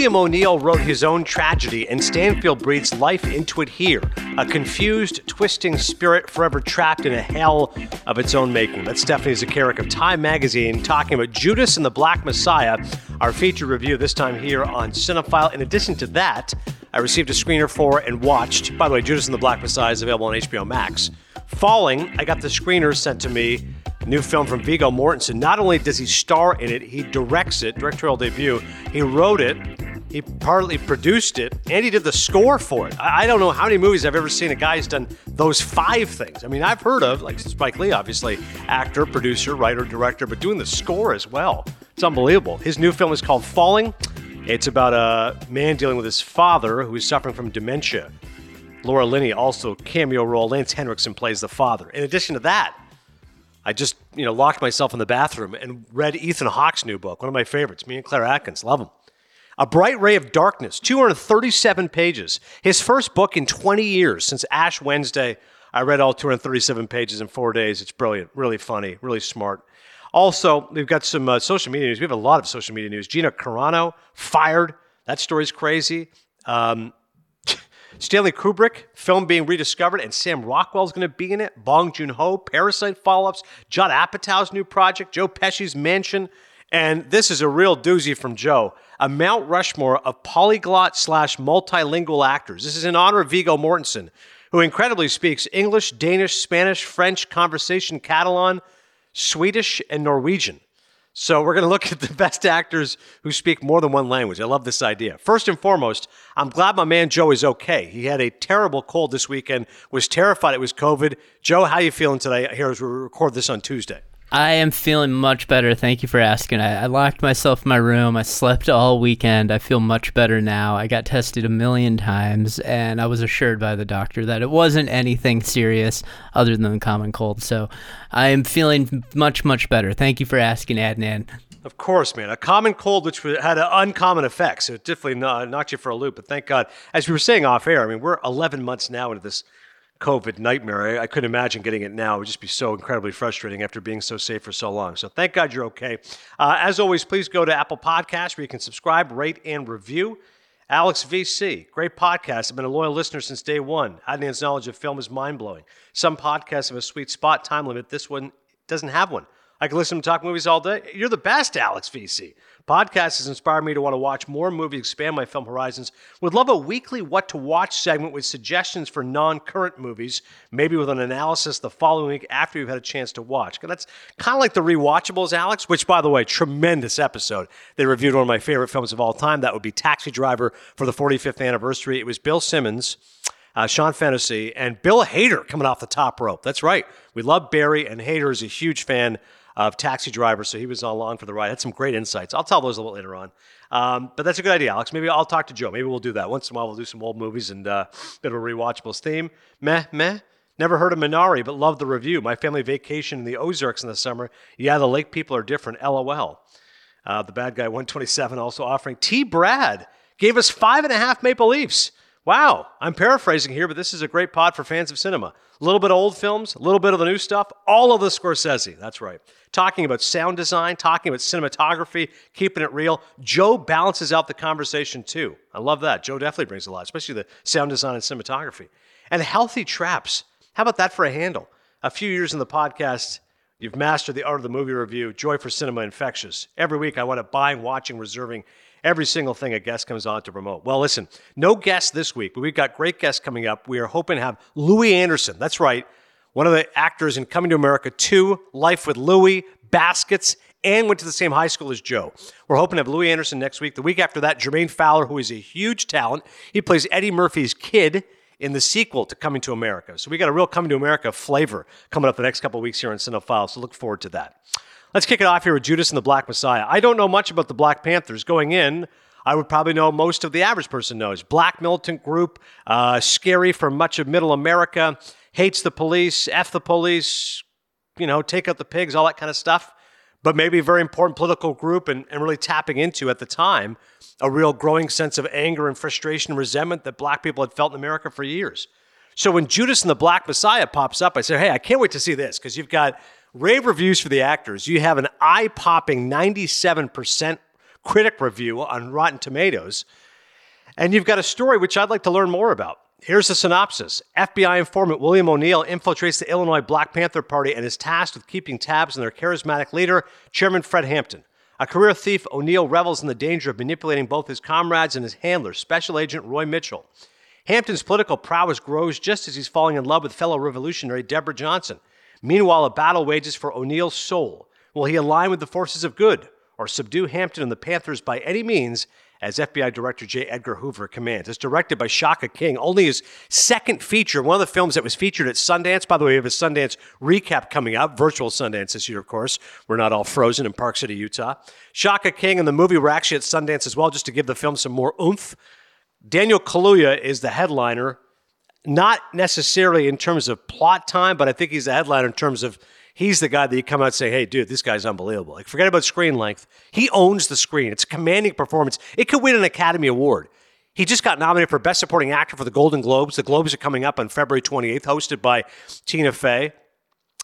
William O'Neill wrote his own tragedy, and Stanfield breathes life into it here. A confused, twisting spirit forever trapped in a hell of its own making. That's Stephanie Zacharek of Time Magazine talking about Judas and the Black Messiah, our feature review this time here on Cinephile. In addition to that, I received a screener for and watched. By the way, Judas and the Black Messiah is available on HBO Max. Falling, I got the screener sent to me. New film from Viggo Mortensen. Not only does he star in it, he directs it, directorial debut. He wrote it, he partly produced it, and he did the score for it. I, I don't know how many movies I've ever seen a guy's done those five things. I mean, I've heard of, like Spike Lee, obviously, actor, producer, writer, director, but doing the score as well. It's unbelievable. His new film is called Falling. It's about a man dealing with his father who is suffering from dementia. Laura Linney also cameo role. Lance Henriksen plays the father. In addition to that, I just you know locked myself in the bathroom and read Ethan Hawke's new book, one of my favorites. Me and Claire Atkins love him. A Bright Ray of Darkness, 237 pages. His first book in 20 years since Ash Wednesday. I read all 237 pages in four days. It's brilliant, really funny, really smart. Also, we've got some uh, social media news. We have a lot of social media news. Gina Carano fired. That story's crazy. Um, Stanley Kubrick, film being rediscovered, and Sam Rockwell's going to be in it. Bong Joon Ho, Parasite follow ups, Judd Apatow's new project, Joe Pesci's Mansion. And this is a real doozy from Joe a Mount Rushmore of polyglot slash multilingual actors. This is in honor of Viggo Mortensen, who incredibly speaks English, Danish, Spanish, French, conversation, Catalan, Swedish, and Norwegian. So we're going to look at the best actors who speak more than one language. I love this idea. First and foremost, I'm glad my man Joe is okay. He had a terrible cold this weekend, was terrified it was COVID. Joe, how you feeling today here as we record this on Tuesday? I am feeling much better. Thank you for asking. I, I, locked myself in my room. I slept all weekend. I feel much better now. I got tested a million times, and I was assured by the doctor that it wasn't anything serious other than the common cold. So I am feeling much, much better. Thank you for asking, Adnan. Of course, man. A common cold, which had an uncommon effect. So it definitely knocked you for a loop. But thank God, as we were saying off air, I mean, we're 11 months now into this COVID nightmare. I, I, couldn't imagine getting it now. It would just be so incredibly frustrating after being so safe for so long. So thank God you're okay. Uh, as always, please go to Apple Podcasts where you can subscribe, rate, and review. Alex VC, great podcast. I've been a loyal listener since day one. Adnan's knowledge of film is mind blowing. Some podcasts have a sweet spot time limit. This one doesn't have one. I can listen to talk movies all day. You're the best, Alex VC. Podcast has inspired me to want to watch more movies, expand my film horizons. Would love a weekly what to watch segment with suggestions for non current movies, maybe with an analysis the following week after you've had a chance to watch. That's kind of like the rewatchables, Alex, which, by the way, tremendous episode. They reviewed one of my favorite films of all time. That would be Taxi Driver for the 45th anniversary. It was Bill Simmons. Uh, Sean Fennessy and Bill Hader coming off the top rope. That's right. We love Barry, and Hader is a huge fan of Taxi Driver, so he was along for the ride. Had some great insights. I'll tell those a little later on. Um, but that's a good idea, Alex. Maybe I'll talk to Joe. Maybe we'll do that once in a while. We'll do some old movies and uh, bit of a rewatchables theme. Meh, meh. Never heard of Minari, but love the review. My family vacation in the Ozarks in the summer. Yeah, the lake people are different. LOL. Uh, the bad guy 127 also offering T. Brad gave us five and a half Maple Leafs. Wow, I'm paraphrasing here, but this is a great pod for fans of cinema. A little bit of old films, a little bit of the new stuff, all of the Scorsese. That's right. Talking about sound design, talking about cinematography, keeping it real. Joe balances out the conversation too. I love that. Joe definitely brings a lot, especially the sound design and cinematography. And healthy traps. How about that for a handle? A few years in the podcast, you've mastered the art of the movie review. Joy for cinema infectious. Every week, I want to buying, watching, reserving every single thing a guest comes on to promote. Well, listen, no guests this week, but we've got great guests coming up. We are hoping to have Louie Anderson. That's right, one of the actors in Coming to America 2, Life with Louie, Baskets, and went to the same high school as Joe. We're hoping to have Louie Anderson next week. The week after that, Jermaine Fowler, who is a huge talent. He plays Eddie Murphy's kid in the sequel to Coming to America. So we got a real Coming to America flavor coming up the next couple weeks here on Cinephile, so look forward to that. Let's kick it off here with Judas and the Black Messiah. I don't know much about the Black Panthers. Going in, I would probably know most of the average person knows. Black militant group, uh, scary for much of middle America, hates the police, F the police, you know, take out the pigs, all that kind of stuff. But maybe a very important political group and, and really tapping into at the time a real growing sense of anger and frustration and resentment that black people had felt in America for years. So when Judas and the Black Messiah pops up, I say, hey, I can't wait to see this because you've got rave reviews for the actors. You have an eye popping 97% critic review on Rotten Tomatoes. And you've got a story which I'd like to learn more about. Here's the synopsis FBI informant William O'Neill infiltrates the Illinois Black Panther Party and is tasked with keeping tabs on their charismatic leader, Chairman Fred Hampton. A career thief, O'Neill revels in the danger of manipulating both his comrades and his handler, Special Agent Roy Mitchell. Hampton's political prowess grows just as he's falling in love with fellow revolutionary Deborah Johnson. Meanwhile, a battle wages for O'Neill's soul. Will he align with the forces of good or subdue Hampton and the Panthers by any means as FBI Director J. Edgar Hoover commands. It's directed by Shaka King, only his second feature, one of the films that was featured at Sundance. By the way, we have a Sundance recap coming up, virtual Sundance this year, of course. We're not all frozen in Park City, Utah. Shaka King and the movie were actually at Sundance as well, just to give the film some more oomph. Daniel Kaluuya is the headliner, not necessarily in terms of plot time, but I think he's the headliner in terms of he's the guy that you come out and say, hey, dude, this guy's unbelievable. Like, forget about screen length. He owns the screen. It's a commanding performance. It could win an Academy Award. He just got nominated for Best Supporting Actor for the Golden Globes. The Globes are coming up on February 28th, hosted by Tina Fey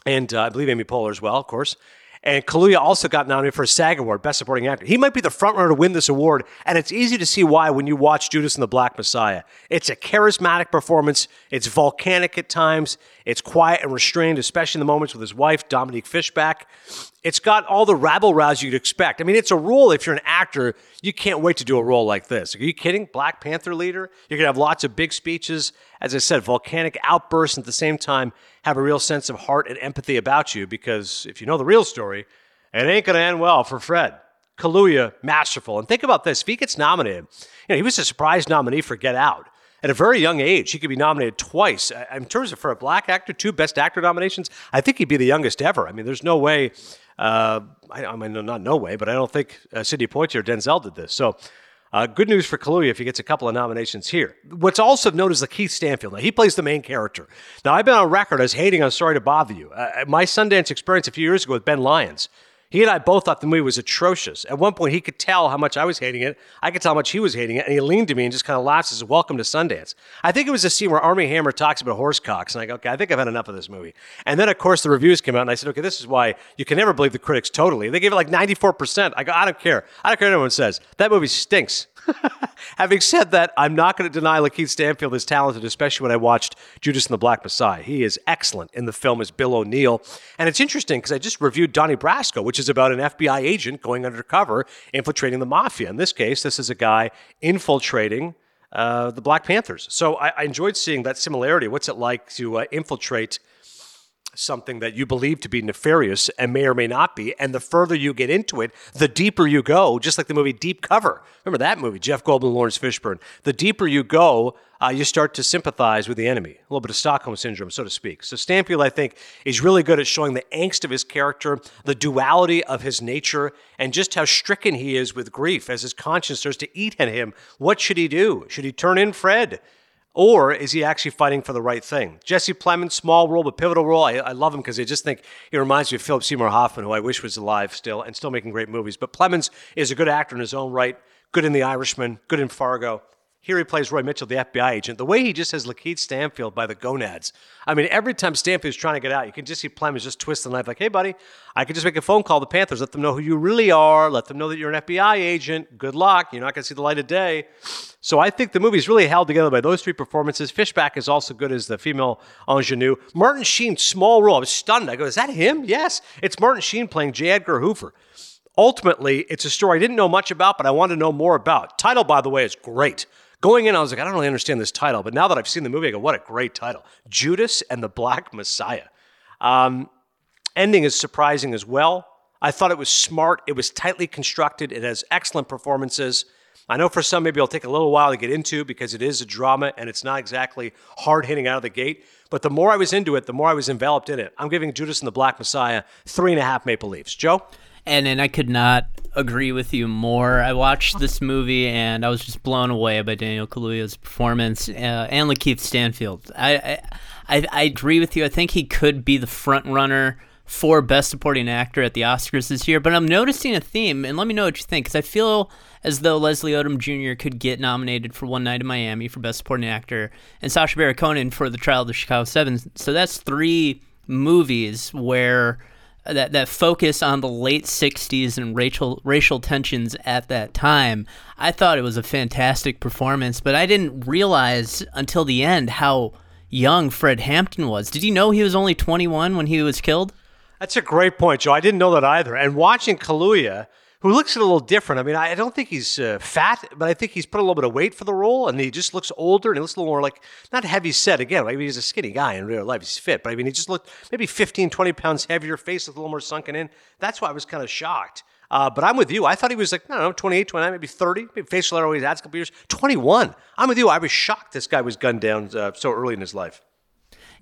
and uh, I believe Amy Poehler as well, of course. And Kaluuya also got nominated for a SAG Award, Best Supporting Actor. He might be the frontrunner to win this award, and it's easy to see why when you watch Judas and the Black Messiah. It's a charismatic performance. It's volcanic at times. It's quiet and restrained, especially in the moments with his wife, Dominique Fishback. It's got all the rabble rouse you'd expect. I mean, it's a role. If you're an actor, you can't wait to do a role like this. Are you kidding? Black Panther leader. You're gonna have lots of big speeches. As I said, volcanic outbursts, and at the same time, have a real sense of heart and empathy about you. Because if you know the real story, it ain't gonna end well for Fred. Kaluuya, masterful. And think about this: if he gets nominated, you know, he was a surprise nominee for Get Out at a very young age, he could be nominated twice. In terms of for a black actor, two Best Actor nominations, I think he'd be the youngest ever. I mean, there's no way. Uh, I, I, mean, not no way, but I don't think uh, Sidney Poitier or Denzel did this. So. Uh, good news for Kaluuya if he gets a couple of nominations here. What's also known as Lakeith Stanfield. Now, he plays the main character. Now, I've been on record as hating on Sorry to Bother You. Uh, my Sundance experience a few years ago with Ben Lyons, he and I both thought the movie was atrocious. At one point, he could tell how much I was hating it. I could tell how much he was hating it. And he leaned to me and just kind of laughed and said, Welcome to Sundance. I think it was a scene where Armie Hammer talks about horse cocks. And I go, Okay, I think I've had enough of this movie. And then, of course, the reviews came out. And I said, Okay, this is why you can never believe the critics totally. They gave it like 94%. I go, I don't care. I don't care what anyone says. That movie stinks. Having said that, I'm not going to deny Lakeith Stanfield is talented, especially when I watched Judas and the Black Messiah. He is excellent in the film as Bill O'Neill. And it's interesting because I just reviewed Donnie Brasco, which is about an FBI agent going undercover, infiltrating the mafia. In this case, this is a guy infiltrating uh, the Black Panthers. So I, I, enjoyed seeing that similarity. What's it like to uh, infiltrate something that you believe to be nefarious and may or may not be. And the further you get into it, the deeper you go, just like the movie Deep Cover. Remember that movie, Jeff Goldblum, Laurence Fishburne. The deeper you go, uh, you start to sympathize with the enemy, a little bit of Stockholm syndrome, so to speak. So Stanfield, I think, is really good at showing the angst of his character, the duality of his nature, and just how stricken he is with grief as his conscience starts to eat at him. What should he do? Should he turn in Fred? Or is he actually fighting for the right thing? Jesse Plemons, small role but pivotal role. I, I love him because I just think he reminds me of Philip Seymour Hoffman, who I wish was alive still and still making great movies. But Plemons is a good actor in his own right, good in The Irishman, good in Fargo. Here he plays Roy Mitchell, the FBI agent. The way he just has Lakeith Stanfield by the gonads. I mean, every time Stanfield's trying to get out, you can just see Plemons just twist the knife like, hey, buddy, I could just make a phone call to the Panthers, let them know who you really are, let them know that you're an FBI agent. Good luck. You're not going to see the light of day. So I think the movie's really held together by those three performances. Fishback is also good as the female ingenue. Martin Sheen, small role. I was stunned. I go, is that him? Yes. It's Martin Sheen playing J. Edgar Hoover. Ultimately, it's a story I didn't know much about, but I wanted to know more about. Title, by the way, is great. Going in, I was like, I don't really understand this title, but now that I've seen the movie, I go, what a great title Judas and the Black Messiah. Um, ending is surprising as well. I thought it was smart, it was tightly constructed, it has excellent performances. I know for some, maybe it'll take a little while to get into because it is a drama and it's not exactly hard hitting out of the gate. But the more I was into it, the more I was enveloped in it. I'm giving Judas and the Black Messiah three and a half Maple Leafs. Joe? And and I could not agree with you more. I watched this movie and I was just blown away by Daniel Kaluuya's performance uh, and Lakeith Stanfield. I, I I agree with you. I think he could be the front runner for Best Supporting Actor at the Oscars this year. But I'm noticing a theme, and let me know what you think, because I feel as though Leslie Odom Jr. could get nominated for One Night in Miami for Best Supporting Actor, and Sacha Baron Cohen for The Trial of the Chicago Seven. So that's three movies where that that focus on the late '60s and racial racial tensions at that time. I thought it was a fantastic performance, but I didn't realize until the end how young Fred Hampton was. Did you know he was only 21 when he was killed? That's a great point, Joe. I didn't know that either. And watching Kaluuya, who looks a little different. I mean, I don't think he's uh, fat, but I think he's put a little bit of weight for the role, and he just looks older and he looks a little more like not heavy set. Again, maybe he's a skinny guy in real life. He's fit, but I mean, he just looked maybe 15, 20 pounds heavier, face looked a little more sunken in. That's why I was kind of shocked. Uh, but I'm with you. I thought he was like, I don't know, 28, 29, maybe 30. Maybe facial hair always adds a couple years. 21. I'm with you. I was shocked this guy was gunned down uh, so early in his life.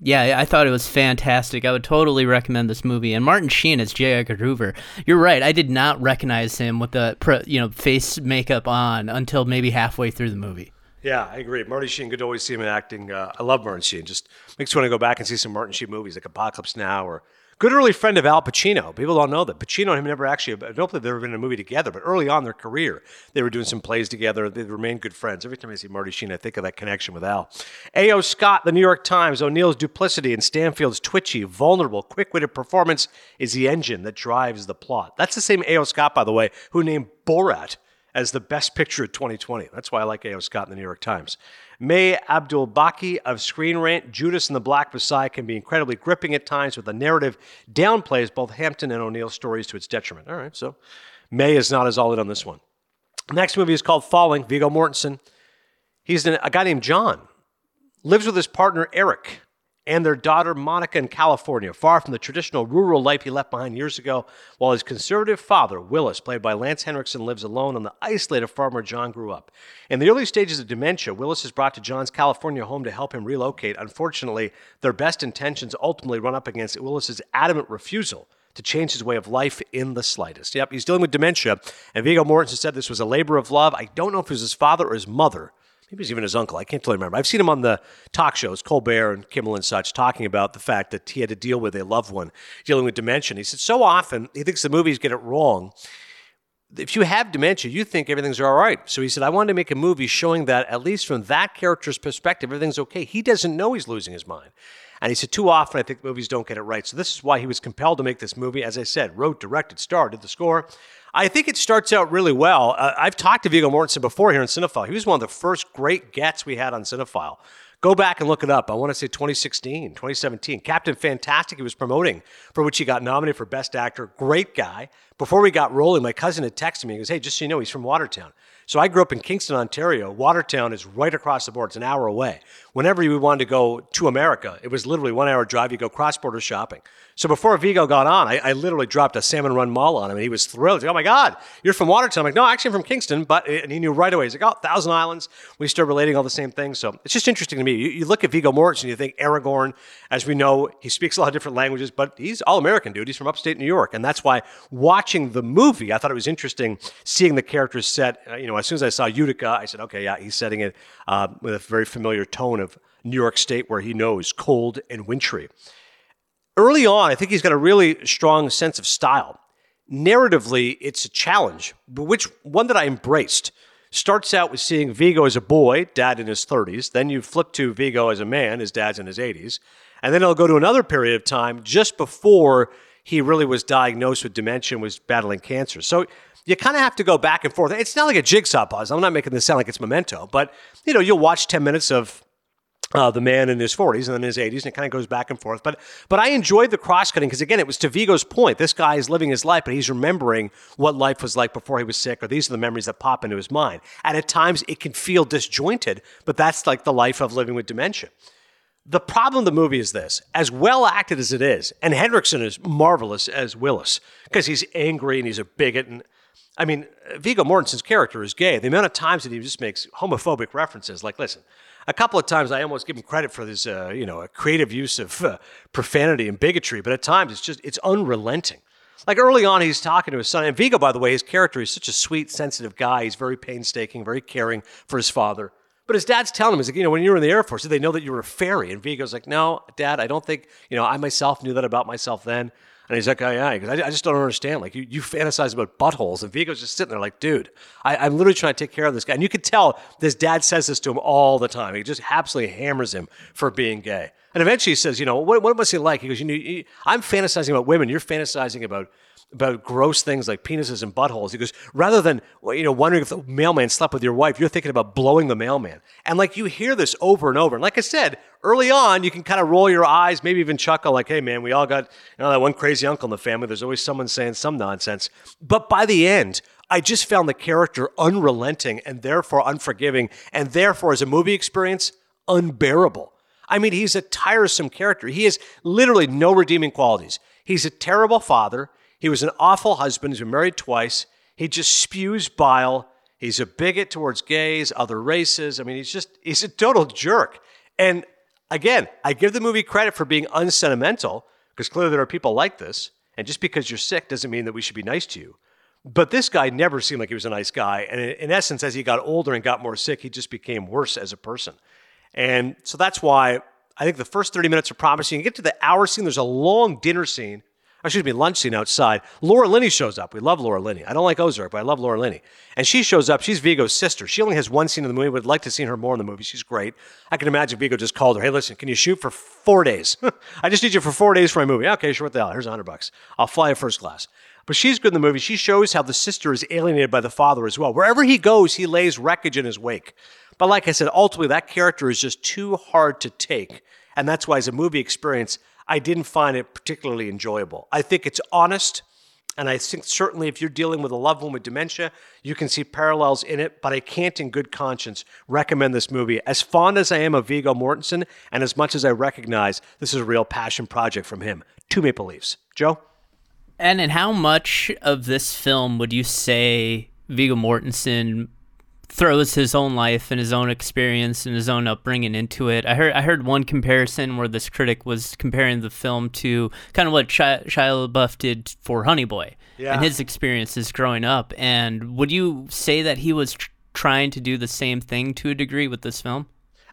Yeah, I thought it was fantastic. I would totally recommend this movie. And Martin Sheen as J. Edgar Hoover. You're right. I did not recognize him with the you know face makeup on until maybe halfway through the movie. Yeah, I agree. Martin Sheen, to always see him in acting. Uh, I love Martin Sheen. Just makes me want to go back and see some Martin Sheen movies like Apocalypse Now or Good early friend of Al Pacino. People don't know that. Pacino and him never actually, I don't believe they've ever been in a movie together, but early on in their career, they were doing some plays together. They remained good friends. Every time I see Marty Sheen, I think of that connection with Al. A.O. Scott, The New York Times, O'Neill's duplicity and Stanfield's twitchy, vulnerable, quick witted performance is the engine that drives the plot. That's the same A.O. Scott, by the way, who named Borat as the best picture of 2020. That's why I like A.O. Scott in the New York Times. May Abdul Baki of Screen Rant, Judas and the Black Messiah can be incredibly gripping at times, with the narrative downplays both Hampton and O'Neill stories to its detriment. All right, so Mae is not as all in on this one. Next movie is called Falling. Viggo Mortensen. He's a guy named John. Lives with his partner Eric and their daughter Monica in California, far from the traditional rural life he left behind years ago, while his conservative father, Willis, played by Lance Henriksen, lives alone on the isolated farm where John grew up. In the early stages of dementia, Willis is brought to John's California home to help him relocate. Unfortunately, their best intentions ultimately run up against Willis's adamant refusal to change his way of life in the slightest. Yep, he's dealing with dementia, and Viggo Mortensen said this was a labor of love. I don't know if it was his father or his mother maybe it was even his uncle. I can't totally remember. I've seen him on the talk shows, Colbert and Kimmel and such, talking about the fact that he had to deal with a loved one dealing with dementia. He said so often he thinks the movies get it wrong. If you have dementia, you think everything's all right. So he said, I wanted to make a movie showing that, at least from that character's perspective, everything's okay. He doesn't know he's losing his mind. And he said, too often I think movies don't get it right. So this is why he was compelled to make this movie. As I said, wrote, directed, starred, did the score. I think it starts out really well. Uh, I've talked to Viggo Mortensen before here in Cinephile. He was one of the first great gets we had on Cinephile. Go back and look it up. I want to say 2016, 2017. Captain Fantastic, he was promoting, for which he got nominated for Best Actor. Great guy. Before we got rolling, my cousin had texted me. He goes, Hey, just so you know, he's from Watertown. So I grew up in Kingston, Ontario. Watertown is right across the board, It's an hour away. Whenever you wanted to go to America, it was literally one hour drive. You go cross border shopping. So before Viggo got on, I, I, literally dropped a salmon run mall on him, and he was thrilled. Like, oh my God, you're from Watertown. I'm like, no, actually, I'm from Kingston. But and he knew right away. He's like, oh, Thousand Islands. We start relating all the same things. So it's just interesting to me. You, you look at Viggo Mortensen, you think Aragorn. As we know, he speaks a lot of different languages, but he's all American, dude. He's from upstate New York, and that's why watching the movie, I thought it was interesting seeing the characters set. Uh, you know, as soon as I saw Utica, I said, okay, yeah, he's setting it uh, with a very familiar tone New York State, where he knows cold and wintry early on, I think he's got a really strong sense of style. Narratively, it's a challenge, but which one that I embraced. Starts out with seeing Viggo as a boy, dad in his 30s. Then you flip to Viggo as a man, his dad's in his 80s. And then it'll go to another period of time just before he really was diagnosed with dementia and was battling cancer. So you kind of have to go back and forth. It's not like a jigsaw puzzle. I'm not making this sound like it's memento, but you know, you'll watch 10 minutes of uh, the man in his 40s and then his 80s, and it kind of goes back and forth. But but I enjoyed the cross cutting because again, it was to Viggo's point. This guy is living his life, but he's remembering what life was like before he was sick, or these are the memories that pop into his mind. And at times, it can feel disjointed, but that's like the life of living with dementia. The problem of the movie is this: as well acted as it is, and Henriksen is marvelous as Willis because he's angry and he's a bigot and. I mean, Viggo Mortensen's character is gay. The amount of times that he just makes homophobic references, like, listen, a couple of times I almost give him credit for this, uh, you know, creative use of uh, profanity and bigotry, but at times it's just it's unrelenting. Like early on, he's talking to his son, and Viggo, by the way, his character is such a sweet, sensitive guy. He's very painstaking, very caring for his father. But his dad's telling him, he's like, you know, when you were in the Air Force, did they know that you were a fairy? And Viggo's like, no, Dad, I don't think, you know, I myself knew that about myself then. And he's like, oh, yeah, because I, I, just don't understand. Like, you, you fantasize about buttholes. And Viggo's just sitting there like, dude, I, I'm literally trying to take care of this guy. And you could tell this dad says this to him all the time. He just absolutely hammers him for being gay. And eventually he says, you know, what, what was he like? He goes, you know, I'm fantasizing about women. You're fantasizing about about gross things like penises and buttholes. He goes, rather than you know wondering if the mailman slept with your wife, you're thinking about blowing the mailman. And like you hear this over and over. And like I said, early on, you can kind of roll your eyes, maybe even chuckle, like, hey man, we all got you know that one crazy uncle in the family. There's always someone saying some nonsense. But by the end, I just found the character unrelenting and therefore unforgiving, and therefore, as a movie experience, unbearable. I mean, he's a tiresome character. He has literally no redeeming qualities. He's a terrible father. He was an awful husband. He's been married twice. He just spews bile. He's a bigot towards gays, other races. I mean, he's just, he's a total jerk. And again, I give the movie credit for being unsentimental because clearly there are people like this. And just because you're sick doesn't mean that we should be nice to you. But this guy never seemed like he was a nice guy. And in essence, as he got older and got more sick, he just became worse as a person. And so that's why I think the first 30 minutes are promising. You get to the hour scene, there's a long dinner scene Oh, excuse me, lunch scene outside. Laura Linney shows up. We love Laura Linney. I don't like Ozark, but I love Laura Linney. And she shows up. She's Viggo's sister. She only has one scene in the movie. Would like to see her more in the movie. She's great. I can imagine Viggo just called her. Hey, listen, can you shoot for four days? I just need you for four days for my movie. Okay, sure. What the hell? Here's a hundred bucks. I'll fly you first class. But she's good in the movie. She shows how the sister is alienated by the father as well. Wherever he goes, he lays wreckage in his wake. But like I said, ultimately, that character is just too hard to take. And that's why, as a movie experience, I didn't find it particularly enjoyable. I think it's honest. And I think certainly if you're dealing with a loved one with dementia, you can see parallels in it, but I can't in good conscience recommend this movie. As fond as I am of Viggo Mortensen, and as much as I recognize this is a real passion project from him, two Maple Leafs. Joe? And and how much of this film would you say Viggo Mortensen throws his own life and his own experience and his own upbringing into it. I heard I heard one comparison where this critic was comparing the film to kind of what Shia, Shia LaBeouf did for Honey Boy yeah. and his experiences growing up. And would you say that he was tr- trying to do the same thing to a degree with this film?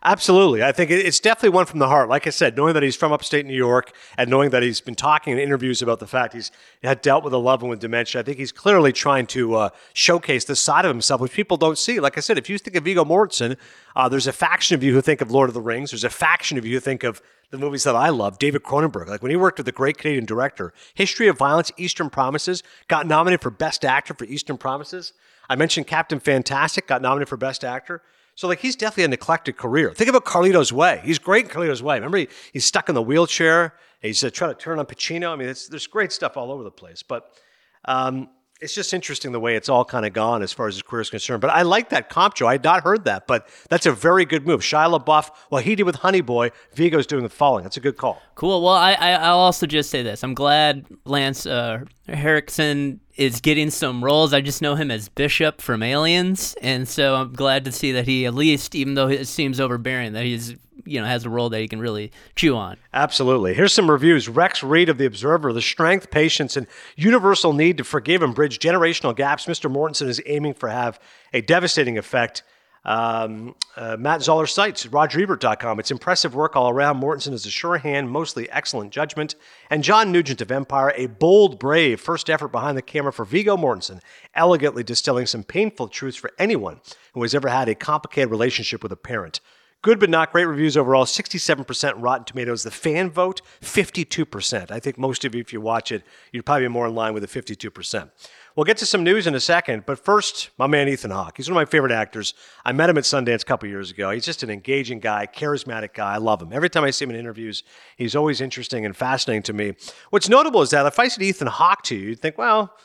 Absolutely. I think it's definitely one from the heart. Like I said, knowing that he's from upstate New York and knowing that he's been talking in interviews about the fact he's had dealt with a loved one with dementia, I think he's clearly trying to uh, showcase this side of himself, which people don't see. Like I said, if you think of Viggo Mortensen, uh, there's a faction of you who think of Lord of the Rings. There's a faction of you who think of the movies that I love, David Cronenberg. Like when he worked with the great Canadian director, History of Violence, Eastern Promises, got nominated for Best Actor for Eastern Promises. I mentioned Captain Fantastic, got nominated for Best Actor. So like he's definitely an eclectic career. Think about Carlito's Way. He's great in Carlito's Way. Remember he, he's stuck in the wheelchair. He's uh, trying to turn on Pacino. I mean, there's great stuff all over the place. But um, it's just interesting the way it's all kind of gone as far as his career is concerned. But I like that comp, Joe. I had not heard that, but that's a very good move. Shia LaBeouf, well, he did with Honey Boy. Viggo's doing with Falling. That's a good call. Cool. Well, I, I will also just say this. I'm glad Lance uh, Henriksen is getting some roles. I just know him as Bishop from Aliens, and so I'm glad to see that he at least, even though it seems overbearing, that he's you know has a role that he can really chew on. Absolutely. Here's some reviews. Rex Reed of the Observer: the strength, patience, and universal need to forgive and bridge generational gaps. Mr. Mortensen is aiming for have a devastating effect. Um, uh, Matt Zoller Seitz RogerEbert.com. It's impressive work all around. Mortensen is a sure hand, mostly excellent judgment. And John Nugent of Empire, a bold, brave first effort behind the camera for Viggo Mortensen, elegantly distilling some painful truths for anyone who has ever had a complicated relationship with a parent. Good but not great reviews overall. 67% Rotten Tomatoes. The fan vote, 52%. I think most of you, if you watch it, you'd probably be more in line with the 52%. We'll get to some news in a second, but first, my man Ethan Hawke. He's one of my favorite actors. I met him at Sundance a couple years ago. He's just an engaging guy, charismatic guy. I love him. Every time I see him in interviews, he's always interesting and fascinating to me. What's notable is that if I said Ethan Hawke to you, you'd think, well,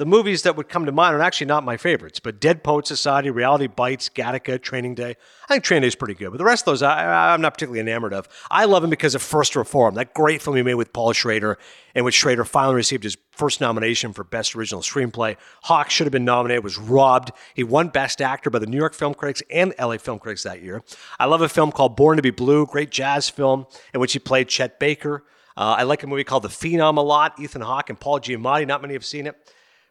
the movies that would come to mind are actually not my favorites, but Dead Poet Society, Reality Bites, Gattaca, Training Day. I think Training Day is pretty good, but the rest of those I, am not particularly enamored of. I love him because of First Reform, that great film he made with Paul Schrader, in which Schrader finally received his first nomination for Best Original Screenplay. Hawke should have been nominated, was robbed. He won Best Actor by the New York Film Critics and LA Film Critics that year. I love a film called Born to Be Blue, great jazz film in which he played Chet Baker. Uh, I like a movie called The Phenom a lot, Ethan Hawke and Paul Giamatti. Not many have seen it.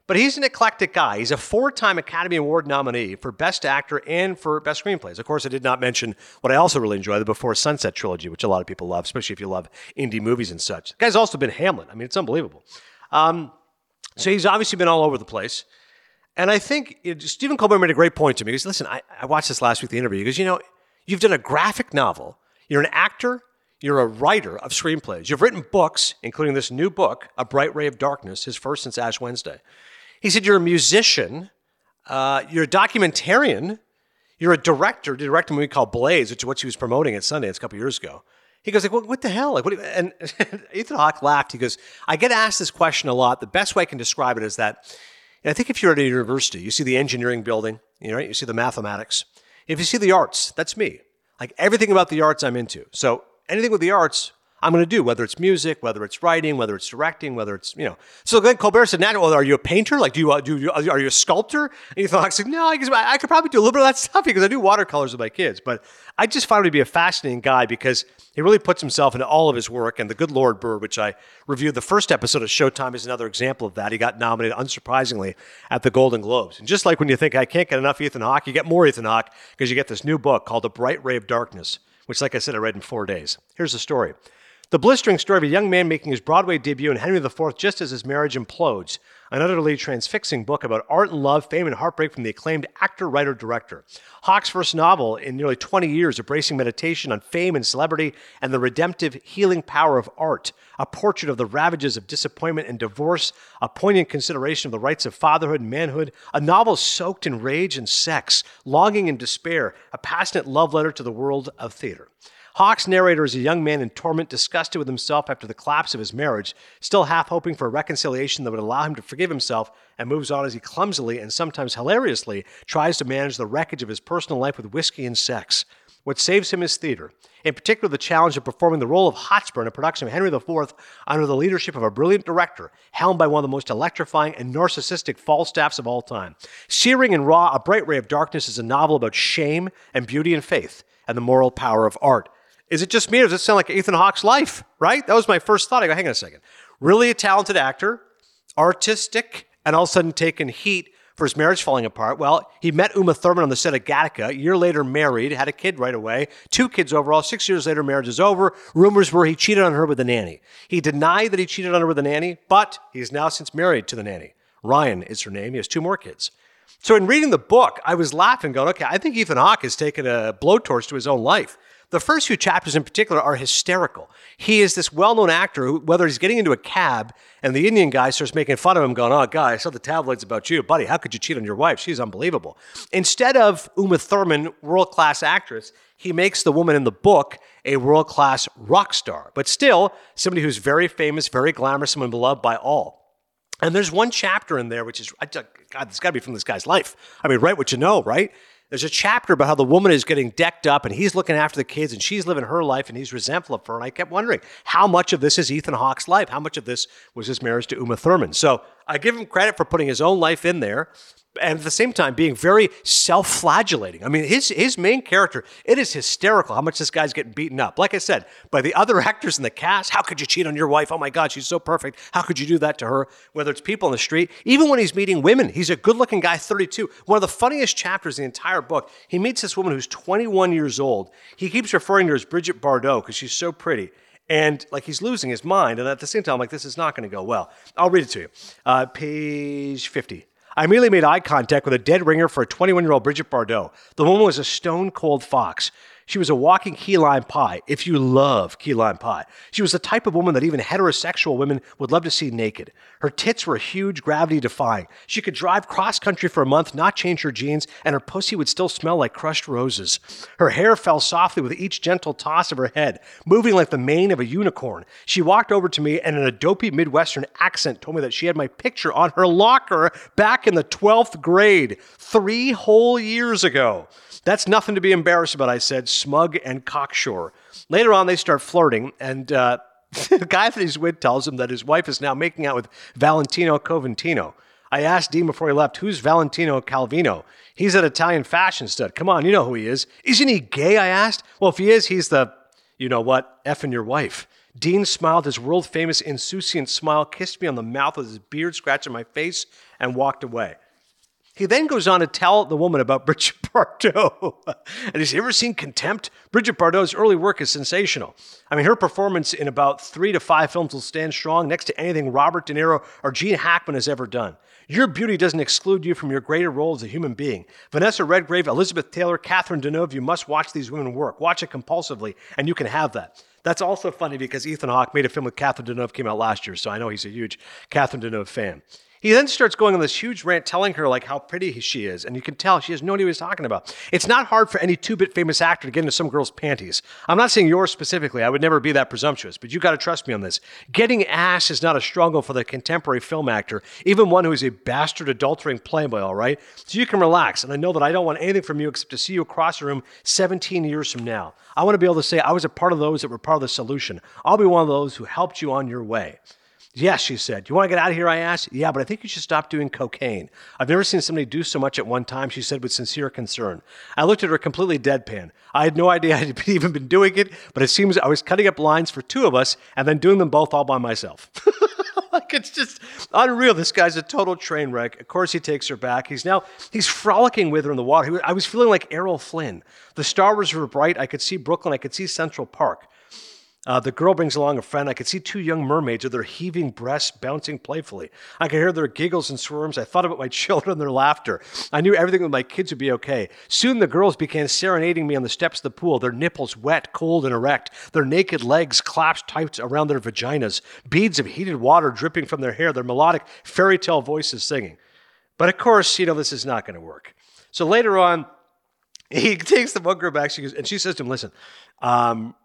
But he's an eclectic guy. He's a four time Academy Award nominee for Best Actor and for Best Screenplays. Of course, I did not mention what I also really enjoy the Before Sunset trilogy, which a lot of people love, especially if you love indie movies and such. The guy's also been Hamlet. I mean, it's unbelievable. Um, so he's obviously been all over the place. And I think it, Stephen Colbert made a great point to me. He goes, Listen, I, I watched this last week, the interview. He goes, You know, you've done a graphic novel, you're an actor, you're a writer of screenplays. You've written books, including this new book, A Bright Ray of Darkness, his first since Ash Wednesday. He said, You're a musician, uh, you're a documentarian, you're a director, to direct a movie called Blaze, which is what she was promoting at Sundance a couple years ago. He goes like, what, what the hell? Like, what? And Ethan Hawke laughed. He goes, I get asked this question a lot. The best way I can describe it is that, I think if you're at a university, you see the engineering building, you know, you see the mathematics. If you see the arts, that's me. Like everything about the arts, I'm into. So anything with the arts, I'm going to do, whether it's music, whether it's writing, whether it's directing, whether it's, you know. So then Colbert said, well, are you a painter? Like, do you, uh, do you, are you a sculptor? And he thought, said, no, I, guess I could probably do a little bit of that stuff because I do watercolors with my kids. But I just found him to be a fascinating guy because he really puts himself into all of his work. And The Good Lord Bird, which I reviewed the first episode of Showtime, is another example of that. He got nominated, unsurprisingly, at the Golden Globes. And just like when you think, I can't get enough Ethan Hawke, you get more Ethan Hawke because you get this new book called The Bright Ray of Darkness, which, like I said, I read in four days. Here's the story. The blistering story of a young man making his Broadway debut in Henry IV just as his marriage implodes. An utterly transfixing book about art and love, fame and heartbreak from the acclaimed actor, writer, director. Hawke's first novel in nearly 20 years, embracing meditation on fame and celebrity and the redemptive, healing power of art. A portrait of the ravages of disappointment and divorce, a poignant consideration of the rights of fatherhood and manhood, a novel soaked in rage and sex, longing and despair, a passionate love letter to the world of theater. Hawke's narrator is a young man in torment, disgusted with himself after the collapse of his marriage, still half hoping for a reconciliation that would allow him to forgive himself, and moves on as he clumsily and sometimes hilariously tries to manage the wreckage of his personal life with whiskey and sex. What saves him is theater, in particular, the challenge of performing the role of Hotspur in a production of Henry IV under the leadership of a brilliant director, helmed by one of the most electrifying and narcissistic Falstaffs of all time. Searing and raw, A Bright Ray of Darkness is a novel about shame and beauty and faith and the moral power of art. Is it just me or does it sound like Ethan Hawke's life, right? That was my first thought. I go, hang on a second. Really a talented actor, artistic, and all of a sudden taking heat for his marriage falling apart. Well, he met Uma Thurman on the set of Gattaca, a year later married, had a kid right away, two kids overall. Six years later, marriage is over. Rumors were he cheated on her with a nanny. He denied that he cheated on her with a nanny, but he's now since married to the nanny. Ryan is her name. He has two more kids. So in reading the book, I was laughing, going, okay, I think Ethan Hawke has taken a blowtorch to his own life. The first few chapters in particular are hysterical. He is this well known actor who, whether he's getting into a cab and the Indian guy starts making fun of him, going, Oh, guy, I saw the tabloids about you. Buddy, how could you cheat on your wife? She's unbelievable. Instead of Uma Thurman, world class actress, he makes the woman in the book a world class rock star, but still somebody who's very famous, very glamorous, and beloved by all. And there's one chapter in there which is, God, this got to be from this guy's life. I mean, write what you know, right? There's a chapter about how the woman is getting decked up and he's looking after the kids and she's living her life and he's resentful of her. And I kept wondering how much of this is Ethan Hawke's life? How much of this was his marriage to Uma Thurman? So I give him credit for putting his own life in there and at the same time being very self-flagellating. I mean, his his main character, it is hysterical how much this guy's getting beaten up. Like I said, by the other actors in the cast. How could you cheat on your wife? Oh my God, she's so perfect. How could you do that to her? Whether it's people in the street, even when he's meeting women, he's a good-looking guy, 32. One of the funniest chapters in the entire book. He meets this woman who's 21 years old. He keeps referring to her as Brigitte Bardot because she's so pretty and like he's losing his mind. And at the same time, I'm like, this is not going to go well. I'll read it to you. Uh, page 50. I immediately made eye contact with a dead ringer for a 21 year old Brigitte Bardot. The woman was a stone cold fox. She was a walking key lime pie, if you love key lime pie. She was the type of woman that even heterosexual women would love to see naked. Her tits were huge, gravity defying. She could drive cross country for a month, not change her jeans, and her pussy would still smell like crushed roses. Her hair fell softly with each gentle toss of her head, moving like the mane of a unicorn. She walked over to me and in a dopey Midwestern accent told me that she had my picture on her locker back in the 12th grade, three whole years ago. That's nothing to be embarrassed about, I said, smug and cocksure. Later on, they start flirting, and uh, the guy that he's with tells him that his wife is now making out with Valentino Coventino. I asked Dean before he left, who's Valentino Calvino? He's an Italian fashion stud. Come on, you know who he is. Isn't he gay? I asked. Well, if he is, he's the, you know what, effing your wife. Dean smiled his world famous insouciant smile, kissed me on the mouth with his beard, scratching my face, and walked away. He then goes on to tell the woman about Brigitte Bardot. and he's ever seen Contempt? Brigitte Bardot's early work is sensational. I mean, her performance in about three to five films will stand strong next to anything Robert De Niro or Gene Hackman has ever done. Your beauty doesn't exclude you from your greater role as a human being. Vanessa Redgrave, Elizabeth Taylor, Catherine Deneuve, you must watch these women work. Watch it compulsively, and you can have that. That's also funny because Ethan Hawke made a film with Catherine Deneuve, came out last year, so I know he's a huge Catherine Deneuve fan. He then starts going on this huge rant telling her like how pretty she is, and you can tell she has no idea what he's talking about. It's not hard for any two-bit famous actor to get into some girl's panties. I'm not saying yours specifically. I would never be that presumptuous, but you got to trust me on this. Getting ass is not a struggle for the contemporary film actor, even one who is a bastard adulterating playboy. All right, so you can relax, and I know that I don't want anything from you except to see you across the room 17 years from now. I want to be able to say I was a part of those that were part of the solution. I'll be one of those who helped you on your way. Yes, she said. You want to get out of here? I asked. Yeah, but I think you should stop doing cocaine. I've never seen somebody do so much at one time, she said with sincere concern. I looked at her completely deadpan. I had no idea I'd even been doing it, but it seems I was cutting up lines for two of us and then doing them both all by myself. like it's just unreal. This guy's a total train wreck. Of course, he takes her back. He's now he's frolicking with her in the water. I was feeling like Errol Flynn. The stars were bright. I could see Brooklyn. I could see Central Park. Uh, the girl brings along a friend. I could see two young mermaids with their heaving breasts bouncing playfully. I could hear their giggles and swarms. I thought about my children and their laughter. I knew everything with my kids would be okay. Soon the girls began serenading me on the steps of the pool, their nipples wet, cold, and erect, their naked legs clasped tight around their vaginas, beads of heated water dripping from their hair, their melodic fairy tale voices singing. But of course, you know, this is not going to work. So later on, he takes the one girl back, she goes, and she says to him, Listen, um,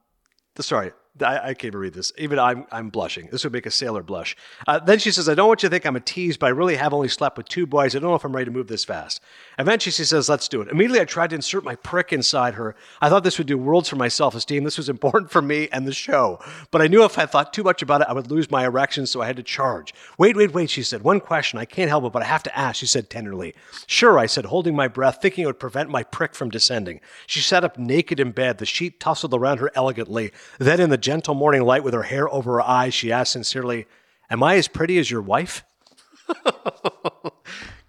sorry, I, I, can't even read this. Even I'm, I'm blushing. This would make a sailor blush. Uh, then she says, I don't want you to think I'm a tease, but I really have only slept with two boys. I don't know if I'm ready to move this fast. Eventually, she says, Let's do it. Immediately, I tried to insert my prick inside her. I thought this would do worlds for my self esteem. This was important for me and the show. But I knew if I thought too much about it, I would lose my erection, so I had to charge. Wait, wait, wait, she said. One question. I can't help it, but I have to ask, she said tenderly. Sure, I said, holding my breath, thinking it would prevent my prick from descending. She sat up naked in bed, the sheet tousled around her elegantly. Then, in the gentle morning light, with her hair over her eyes, she asked sincerely, Am I as pretty as your wife?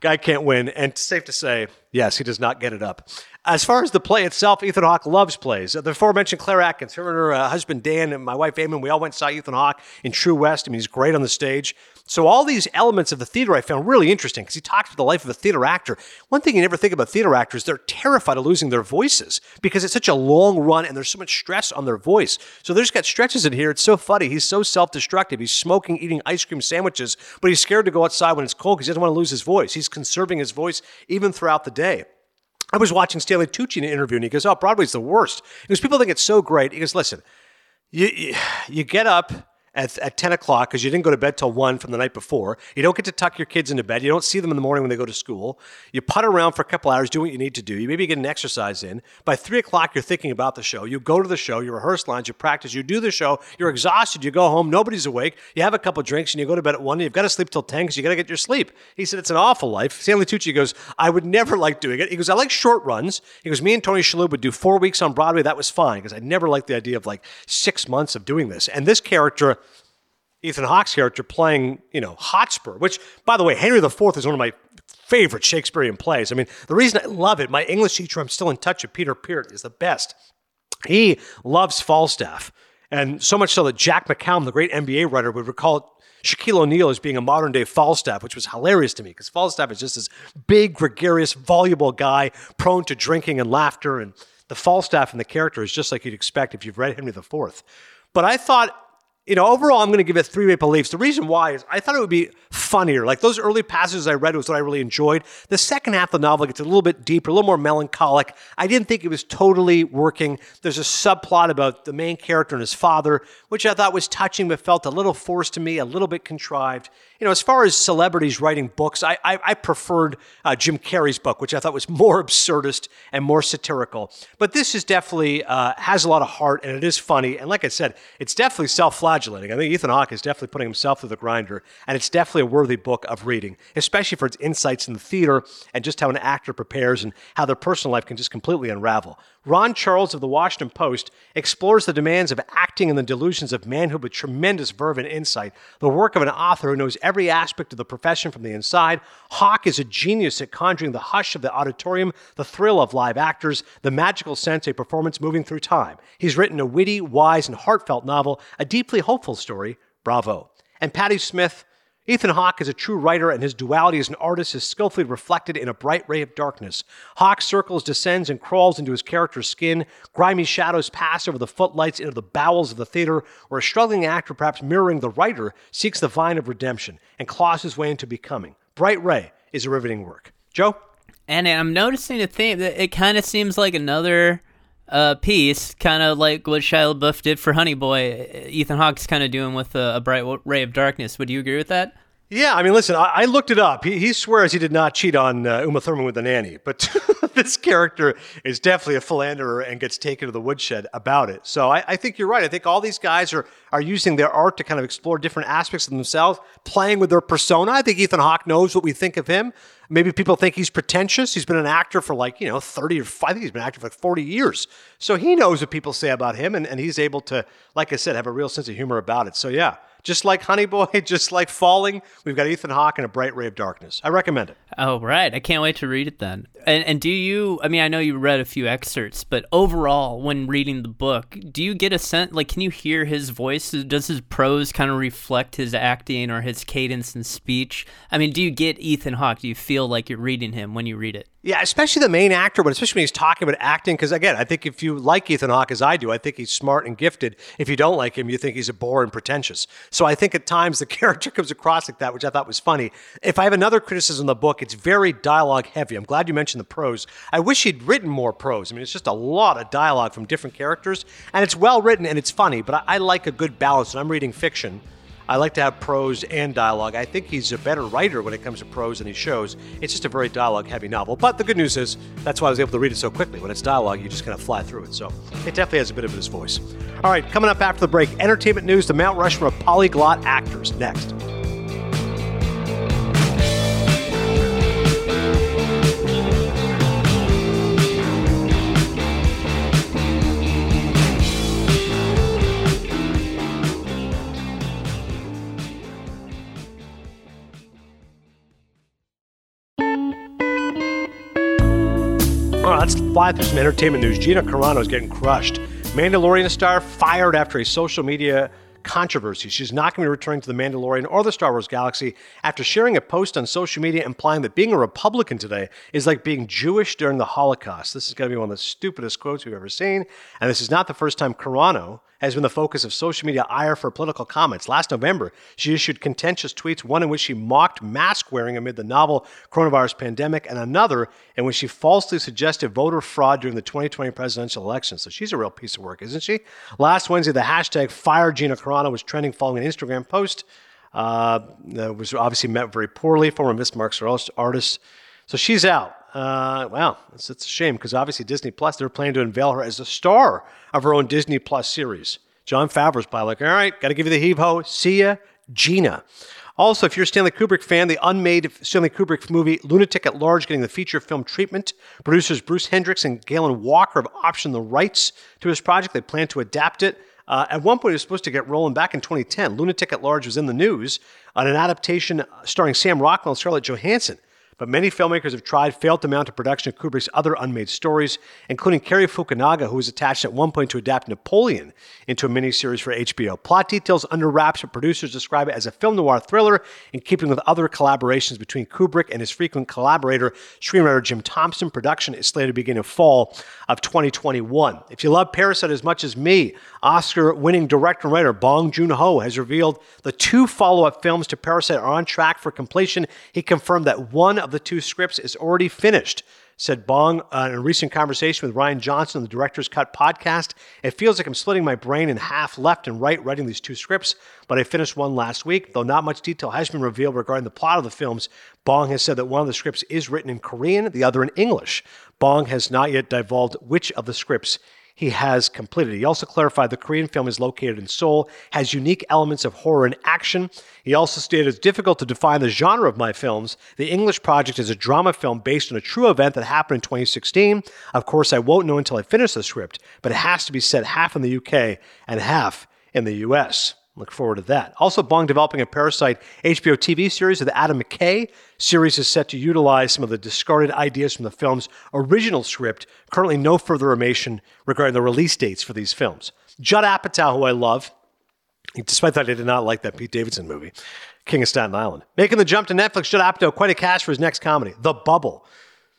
Guy can't win. And safe to say, yes, he does not get it up. As far as the play itself, Ethan Hawke loves plays. The aforementioned Claire Atkins, her and her uh, husband Dan, and my wife Eamon, we all went and saw Ethan Hawke in True West. I mean, he's great on the stage. So all these elements of the theater I found really interesting because he talks about the life of a theater actor. One thing you never think about theater actors, they're terrified of losing their voices because it's such a long run and there's so much stress on their voice. So there's got stretches in here. It's so funny. He's so self-destructive. He's smoking, eating ice cream sandwiches, but he's scared to go outside when it's cold because he doesn't want to lose his voice. He's conserving his voice even throughout the day. I was watching Stanley Tucci in an interview, and he goes, "Oh, Broadway's the worst." Because people think it's so great. He goes, "Listen, you you, you get up." At, at 10 o'clock because you didn't go to bed till 1 from the night before. You don't get to tuck your kids into bed. You don't see them in the morning when they go to school. You putt around for a couple hours, do what you need to do. You maybe get an exercise in. By 3 o'clock, you're thinking about the show. You go to the show, you rehearse lines, you practice, you do the show, you're exhausted, you go home, nobody's awake, you have a couple drinks, and you go to bed at 1, and you've got to sleep till 10 because you got to get your sleep. He said, It's an awful life. Stanley Tucci goes, I would never like doing it. He goes, I like short runs. He goes, Me and Tony Shalhoub would do four weeks on Broadway. That was fine because I never liked the idea of like six months of doing this. And this character, Ethan Hawke's character playing, you know, Hotspur, which, by the way, Henry IV is one of my favorite Shakespearean plays. I mean, the reason I love it, my English teacher, I'm still in touch with Peter Peart, is the best. He loves Falstaff. And so much so that Jack McCallum, the great NBA writer, would recall Shaquille O'Neal as being a modern day Falstaff, which was hilarious to me because Falstaff is just this big, gregarious, voluble guy prone to drinking and laughter. And the Falstaff in the character is just like you'd expect if you've read Henry IV. But I thought you know, overall, I'm going to give it three maple leafs. The reason why is I thought it would be funnier. Like those early passages I read was what I really enjoyed. The second half of the novel gets a little bit deeper, a little more melancholic. I didn't think it was totally working. There's a subplot about the main character and his father, which I thought was touching, but felt a little forced to me, a little bit contrived. You know, as far as celebrities writing books, I, I, I preferred uh, Jim Carrey's book, which I thought was more absurdist and more satirical. But this is definitely uh, has a lot of heart and it is funny. And like I said, it's definitely self-flagellating. I think Ethan Hawke is definitely putting himself through the grinder, and it's definitely a worthy book of reading, especially for its insights in the theater and just how an actor prepares and how their personal life can just completely unravel. Ron Charles of the Washington Post explores the demands of acting and the delusions of manhood with tremendous verve and insight, the work of an author who knows every aspect of the profession from the inside. Hawke is a genius at conjuring the hush of the auditorium, the thrill of live actors, the magical sense of performance moving through time. He's written a witty, wise, and heartfelt novel, a deeply hopeful story. Bravo. And Patti Smith, Ethan Hawke is a true writer, and his duality as an artist is skillfully reflected in a bright ray of darkness. Hawke circles, descends, and crawls into his character's skin. Grimy shadows pass over the footlights into the bowels of the theater, where a struggling actor, perhaps mirroring the writer, seeks the vine of redemption and claws his way into becoming. Bright Ray is a riveting work. Joe? And I'm noticing a theme that it kind of seems like another uh, piece, kind of like what Shia LaBeouf did for Honey Boy. Ethan Hawke's kind of doing with a, a, bright ray of darkness. Would you agree with that? Yeah, I mean, listen, I, I looked it up. He, he, swears he did not cheat on uh, Uma Thurman with the nanny, but this character is definitely a philanderer and gets taken to the woodshed about it. So I, I, think you're right. I think all these guys are are using their art to kind of explore different aspects of themselves, playing with their persona. I think Ethan Hawke knows what we think of him. Maybe people think he's pretentious. He's been an actor for like, you know, 30 or I think he's been an actor for like 40 years. So he knows what people say about him and, and he's able to, like I said, have a real sense of humor about it. So yeah, just like Honey Boy, just like Falling, we've got Ethan Hawke and A Bright Ray of Darkness. I recommend it. Oh, right. I can't wait to read it then. And, and do you, I mean, I know you read a few excerpts, but overall, when reading the book, do you get a sense, like, can you hear his voice? Does his prose kind of reflect his acting or his cadence and speech? I mean, do you get Ethan Hawke? Do you feel like you're reading him when you read it? Yeah, especially the main actor, but especially when he's talking about acting. Because again, I think if you like Ethan Hawke as I do, I think he's smart and gifted. If you don't like him, you think he's a bore and pretentious. So I think at times the character comes across like that, which I thought was funny. If I have another criticism of the book, it's very dialogue heavy. I'm glad you mentioned the prose. I wish he'd written more prose. I mean, it's just a lot of dialogue from different characters, and it's well written and it's funny. But I, I like a good balance. And I'm reading fiction. I like to have prose and dialogue. I think he's a better writer when it comes to prose than he shows. It's just a very dialogue heavy novel. But the good news is that's why I was able to read it so quickly. When it's dialogue, you just kind of fly through it. So it definitely has a bit of his voice. All right, coming up after the break, entertainment news, the Mount Rushmore of polyglot actors. Next. Let's fly through some entertainment news. Gina Carano is getting crushed. Mandalorian star fired after a social media controversy. She's not going to be returning to The Mandalorian or the Star Wars galaxy after sharing a post on social media implying that being a Republican today is like being Jewish during the Holocaust. This is going to be one of the stupidest quotes we've ever seen. And this is not the first time Carano has been the focus of social media ire for political comments. Last November, she issued contentious tweets, one in which she mocked mask wearing amid the novel coronavirus pandemic, and another in which she falsely suggested voter fraud during the 2020 presidential election. So she's a real piece of work, isn't she? Last Wednesday, the hashtag Fire Gina Carano was trending following an Instagram post. Uh, that was obviously met very poorly. Former Miss Marks artist. So she's out. Uh, well, it's, it's a shame because obviously Disney Plus, they're planning to unveil her as a star of her own Disney Plus series. Jon Favreau's probably like, all right, got to give you the heave ho. See ya, Gina. Also, if you're a Stanley Kubrick fan, the unmade Stanley Kubrick movie Lunatic at Large getting the feature film treatment. Producers Bruce Hendricks and Galen Walker have optioned the rights to his project. They plan to adapt it. Uh, at one point, it was supposed to get rolling back in 2010. Lunatic at Large was in the news on an adaptation starring Sam Rockwell and Scarlett Johansson. But many filmmakers have tried, failed to mount a production of Kubrick's other unmade stories, including Cary Fukunaga, who was attached at one point to adapt Napoleon into a miniseries for HBO. Plot details under wraps, but producers describe it as a film noir thriller in keeping with other collaborations between Kubrick and his frequent collaborator, screenwriter Jim Thompson. Production is slated to begin in fall of 2021. If you love Parasite as much as me, Oscar winning director and writer Bong Joon Ho has revealed the two follow up films to Parasite are on track for completion. He confirmed that one of the two scripts is already finished, said Bong uh, in a recent conversation with Rian Johnson on the Director's Cut podcast. It feels like I'm splitting my brain in half left and right writing these two scripts, but I finished one last week. Though not much detail has been revealed regarding the plot of the films, Bong has said that one of the scripts is written in Korean, the other in English. Bong has not yet divulged which of the scripts he has completed. He also clarified the Korean film is located in Seoul, has unique elements of horror and action. He also stated it's difficult to define the genre of my films. The English project is a drama film based on a true event that happened in 2016. Of course, I won't know until I finish the script, but it has to be set half in the UK and half in the US. Look forward to that. Also, Bong developing a Parasite HBO TV series with Adam McKay. Series is set to utilize some of the discarded ideas from the film's original script. Currently, no further information regarding the release dates for these films. Judd Apatow, who I love, despite that I did not like that Pete Davidson movie, King of Staten Island. Making the jump to Netflix, Judd Apatow, quite a cast for his next comedy, The Bubble.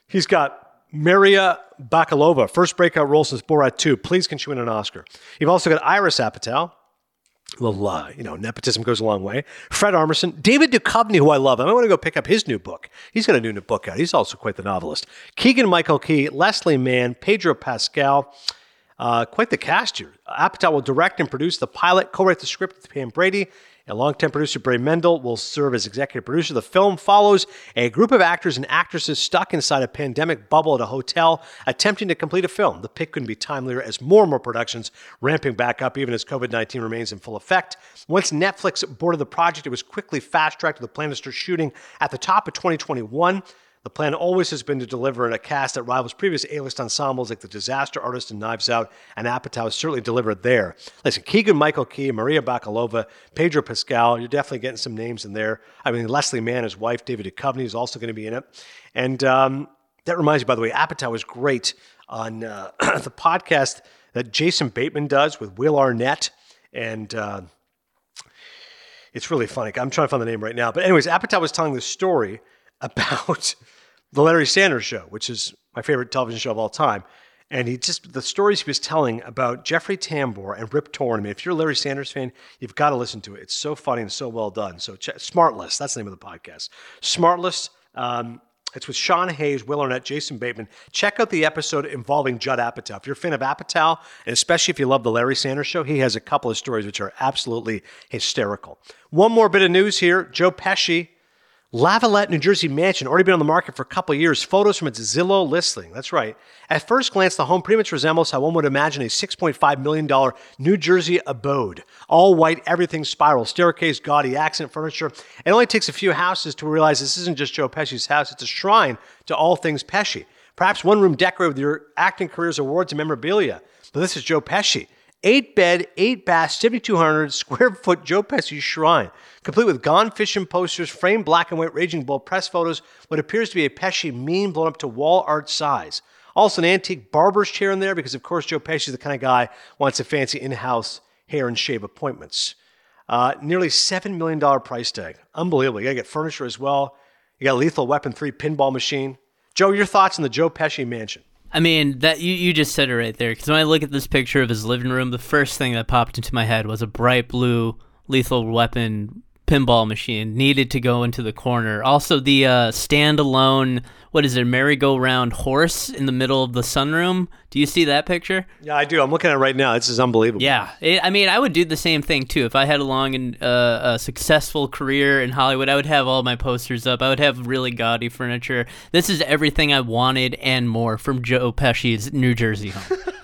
He's got Maria Bakalova, first breakout role since Borat 2. Please, can she win an Oscar? You've also got Iris Apatow, uh, you know, nepotism goes a long way. Fred Armisen, David Duchovny, who I love. I want to go pick up his new book. He's got a new book out. He's also quite the novelist. Keegan Michael Key, Leslie Mann, Pedro Pascal. Uh, quite the cast here. Apatow will direct and produce the pilot, co-write the script with Pam Brady. A longtime producer, Barry Mendel, will serve as executive producer. The film follows a group of actors and actresses stuck inside a pandemic bubble at a hotel, attempting to complete a film. The pick couldn't be timelier as more and more productions ramping back up, even as COVID 19 remains in full effect. Once Netflix boarded the project, it was quickly fast tracked to the plan to start shooting at the top of 2021. The plan always has been to deliver in a cast that rivals previous A-list ensembles like The Disaster Artist and Knives Out, and Apatow certainly delivered there. Listen, Keegan Michael Key, Maria Bakalova, Pedro Pascal, you're definitely getting some names in there. I mean, Leslie Mann, his wife, David Duchovny, is also going to be in it. And um, that reminds me, by the way, Apatow was great on uh, the podcast that Jason Bateman does with Will Arnett. And... Uh, it's really funny. I'm trying to find the name right now. But anyways, Apatow was telling the story about the Larry Sanders Show, which is my favorite television show of all time. And he just, the stories he was telling about Jeffrey Tambor and Rip Torn. I mean, if you're a Larry Sanders fan, you've got to listen to it. It's so funny and so well done. So, ch- Smartless, that's the name of the podcast. Smartless, um, it's with Sean Hayes, Will Arnett, Jason Bateman. Check out the episode involving Judd Apatow. If you're a fan of Apatow, and especially if you love the Larry Sanders Show, he has a couple of stories which are absolutely hysterical. One more bit of news here Joe Pesci Lavallette, New Jersey mansion, already been on the market for a couple years. Photos from its Zillow listing. That's right. At first glance, the home pretty much resembles how one would imagine a $6.5 million New Jersey abode. All white, everything spiral, staircase, gaudy accent furniture. It only takes a few houses to realize this isn't just Joe Pesci's house, it's a shrine to all things Pesci. Perhaps one room decorated with your acting career's awards and memorabilia. But this is Joe Pesci. Eight bed, eight bath, 7,200 square foot Joe Pesci shrine, complete with Gone Fishing posters, framed black and white Raging Bull press photos, what appears to be a Pesci meme blown up to wall art size. Also, an antique barber's chair in there because, of course, Joe Pesci is the kind of guy who wants a fancy in house hair and shave appointments. Uh, nearly $7 million price tag. Unbelievable. You got to get furniture as well. You got Lethal Weapon 3 pinball machine. Joe, your thoughts on the Joe Pesci mansion? I mean that you, you just said it right there because when I look at this picture of his living room, the first thing that popped into my head was a bright blue lethal weapon pinball machine needed to go into the corner. Also, the uh, standalone, what is it, merry-go-round horse in the middle of the sunroom. Do you see that picture? Yeah, I do. I'm looking at it right now. This is unbelievable. Yeah, it, I mean, I would do the same thing too. If I had a long and uh, a successful career in Hollywood, I would have all my posters up. I would have really gaudy furniture. This is everything I wanted and more from Joe Pesci's New Jersey home.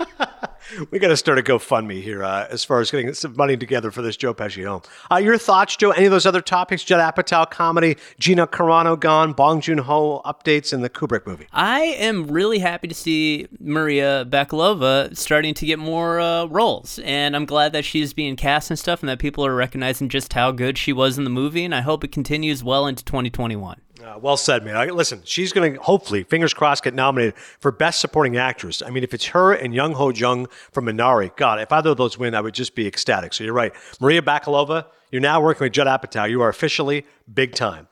we got to start a GoFundMe here uh, as far as getting some money together for this Joe Pesci home. Uh, your thoughts, Joe? Any of those other topics? Judd Apatow comedy, Gina Carano gone, Bong Joon Ho updates, and the Kubrick movie. I am really happy to see Maria Bakalova starting to get more uh, roles, and I'm glad that she's being cast and stuff, and that people are recognizing just how good she was in the movie. And I hope it continues well into 2021. Uh, well said, man. I, listen, she's going to hopefully, fingers crossed, get nominated for Best Supporting Actress. I mean, if it's her and Young Ho Jung from Minari, God, if either of those win, I would just be ecstatic. So you're right. Maria Bakalova, you're now working with Judd Apatow. You are officially big time.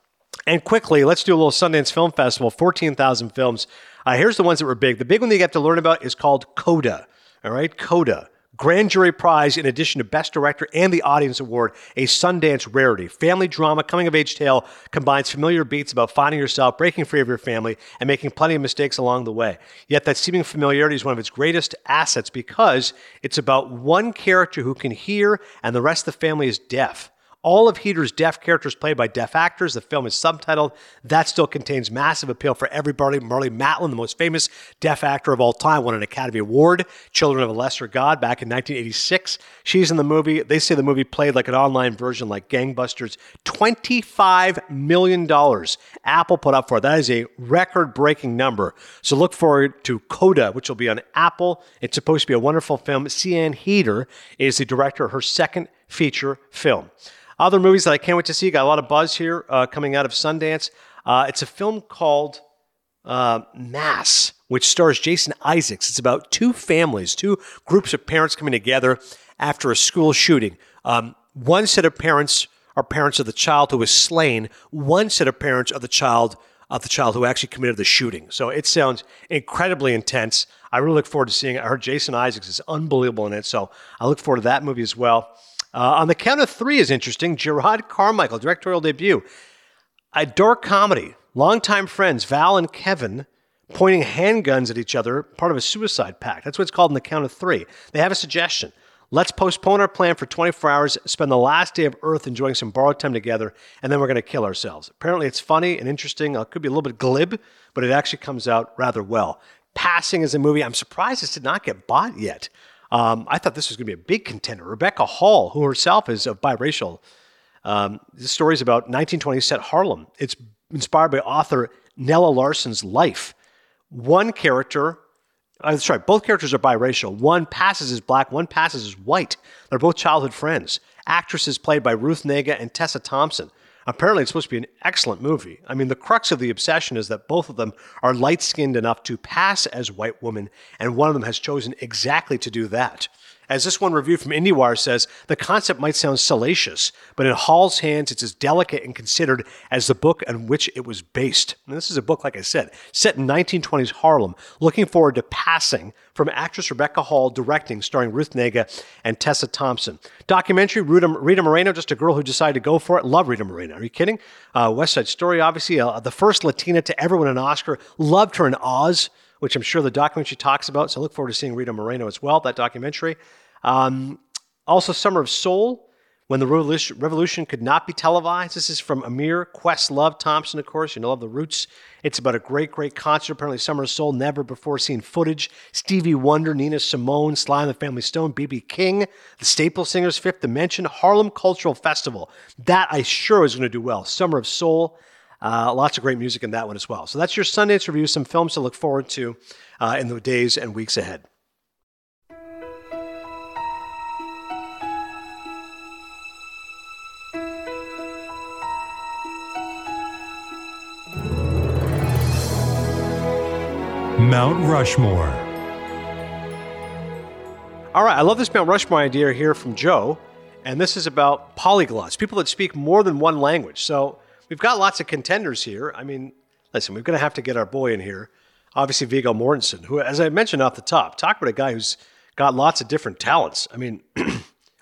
And quickly, let's do a little Sundance Film Festival, 14,000 films. Uh, here's the ones that were big. The big one that you have to learn about is called Coda. All right, Coda. Grand Jury Prize in addition to Best Director and the Audience Award, a Sundance rarity. Family drama, coming of age tale combines familiar beats about finding yourself, breaking free of your family, and making plenty of mistakes along the way. Yet that seeming familiarity is one of its greatest assets because it's about one character who can hear and the rest of the family is deaf. All of Heder's deaf characters played by deaf actors. The film is subtitled. That still contains massive appeal for everybody. Marlee Matlin, the most famous deaf actor of all time, won an Academy Award. Children of a Lesser God back in 1986. She's in the movie. They say the movie played like an online version, like Gangbusters. $25 million Apple put up for it. That is a record breaking number. So look forward to Coda, which will be on Apple. It's supposed to be a wonderful film. Sian Heder is the director of her second feature film. Other movies that I can't wait to see, got a lot of buzz here uh, coming out of Sundance. Uh, it's a film called uh, Mass, which stars Jason Isaacs. It's about two families, two groups of parents coming together after a school shooting. Um, one set of parents are parents of the child who was slain. One set of parents are the child of the child who actually committed the shooting. So it sounds incredibly intense. I really look forward to seeing it. I heard Jason Isaacs is unbelievable in it, so I look forward to that movie as well. Uh, on the count of three is interesting. Jerrod Carmichael, directorial debut. A dark comedy. Longtime friends Val and Kevin pointing handguns at each other, part of a suicide pact. That's what it's called in the count of three. They have a suggestion. Let's postpone our plan for 24 hours, spend the last day of Earth enjoying some borrowed time together, and then we're going to kill ourselves. Apparently, it's funny and interesting. It could be a little bit glib, but it actually comes out rather well. Passing is a movie. I'm surprised this did not get bought yet. Um, I thought this was going to be a big contender. Rebecca Hall, who herself is a biracial, um, this story is about 1920 set Harlem. It's inspired by author Nella Larsen's life. One character, uh, sorry, both characters are biracial. One passes as black, one passes as white. They're both childhood friends. Actresses played by Ruth Negga and Tessa Thompson. Apparently, it's supposed to be an excellent movie. I mean, the crux of the obsession is that both of them are light skinned enough to pass as white women, and one of them has chosen exactly to do that. As this one review from IndieWire says, the concept might sound salacious, but in Hall's hands, it's as delicate and considered as the book on which it was based. And this is a book, like I said, set in 1920s Harlem. Looking forward to Passing from actress Rebecca Hall, directing, starring Ruth Negga and Tessa Thompson. Documentary, Rita, Rita Moreno, just a girl who decided to go for it. Love Rita Moreno. Are you kidding? Uh, West Side Story, obviously, uh, the first Latina to ever win an Oscar. Loved her in Oz which I'm sure the documentary talks about. So I look forward to seeing Rita Moreno as well, that documentary. Um, also, Summer of Soul, when the revolution could not be televised. This is from Ahmir Questlove Thompson, of course. You know, love the roots. It's about a great, great concert. Apparently, Summer of Soul, never before seen footage. Stevie Wonder, Nina Simone, Sly and the Family Stone, B.B. King, the Staple Singers, Fifth Dimension, Harlem Cultural Festival. That I sure is going to do well. Summer of Soul. Uh, lots of great music in that one as well. So that's your Sundance review, some films to look forward to uh, in the days and weeks ahead. Mount Rushmore. All right, I love this Mount Rushmore idea here from Joe, and this is about polyglots, people that speak more than one language. So we've got lots of contenders here. I mean, listen, we're going to have to get our boy in here. Obviously, Viggo Mortensen, who, as I mentioned off the top, talk about a guy who's got lots of different talents. I mean,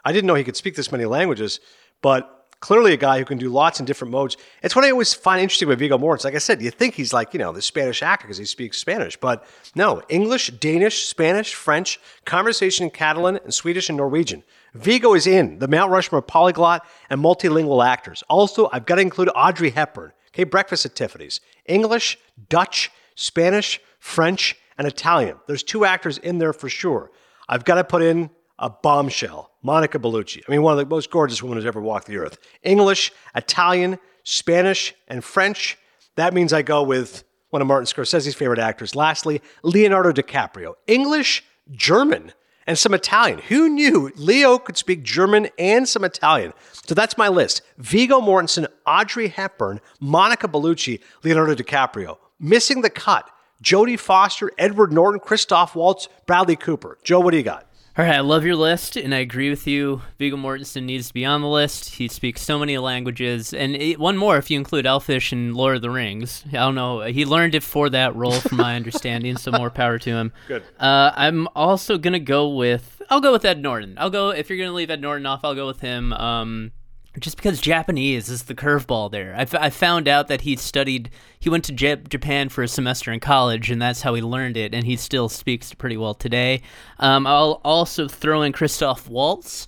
I didn't know he could speak this many languages, but clearly a guy who can do lots in different modes. It's what I always find interesting with Viggo Mortensen. Like I said, you think he's like, you know, the Spanish actor because he speaks Spanish, but no, English, Danish, Spanish, French, conversation in Catalan, and Swedish and Norwegian. Viggo is in the Mount Rushmore polyglot and multilingual actors. Also, I've got to include Audrey Hepburn. Okay, Breakfast at Tiffany's. English, Dutch, Spanish, French, and Italian. There's two actors in there for sure. I've got to put in a bombshell, Monica Bellucci. I mean, one of the most gorgeous women who's ever walked the earth. English, Italian, Spanish, and French. That means I go with one of Martin Scorsese's favorite actors. Lastly, Leonardo DiCaprio. English, German, and some Italian. Who knew Leo could speak German and some Italian? So that's my list. Viggo Mortensen, Audrey Hepburn, Monica Bellucci, Leonardo DiCaprio. Missing the cut. Jodie Foster, Edward Norton, Christoph Waltz, Bradley Cooper. Joe, what do you got? All right, I love your list, and I agree with you. Viggo Mortensen needs to be on the list. He speaks so many languages, and it, one more if you include Elfish and Lord of the Rings. I don't know. He learned it for that role, from my understanding. So more power to him. Good. Uh, I'm also gonna go with. I'll go with Ed Norton. I'll go if you're gonna leave Ed Norton off. I'll go with him. Um, just because Japanese is the curveball there. I, f- I found out that he studied, he went to J- Japan for a semester in college, and that's how he learned it, and he still speaks pretty well today. Um, I'll also throw in Christoph Waltz.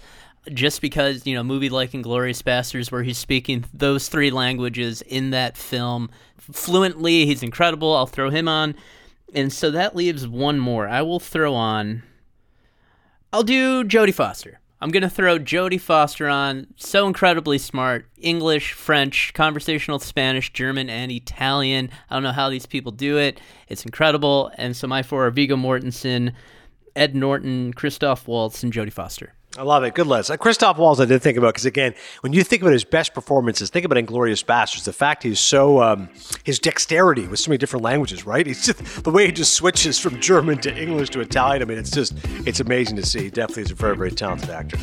just because you know movie like Inglourious Basterds, where he's speaking those three languages in that film fluently. He's incredible. I'll throw him on, and so that leaves one more. I will throw on. I'll do Jodie Foster. I'm gonna throw Jodie Foster on. So incredibly smart. English, French, conversational Spanish, German, and Italian. I don't know how these people do it. It's incredible. And so my four are Viggo Mortensen, Ed Norton, Christoph Waltz, and Jodie Foster. I love it. Good list. Uh, Christoph Waltz, I did think about because again, when you think about his best performances, think about Inglourious Basterds. The fact he's so um, his dexterity with so many different languages, right? He's just the way he just switches from German to English to Italian. I mean, it's just it's amazing to see. He definitely is a very very talented actor.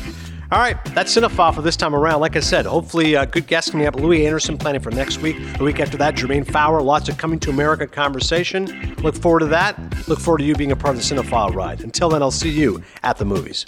All right, that's Cinephile for this time around. Like I said, hopefully uh, good guests coming up. Louie Anderson planning for next week. The week after that, Jermaine Fowler. Lots of coming to America conversation. Look forward to that. Look forward to you being a part of the Cinephile ride. Until then, I'll see you at the movies.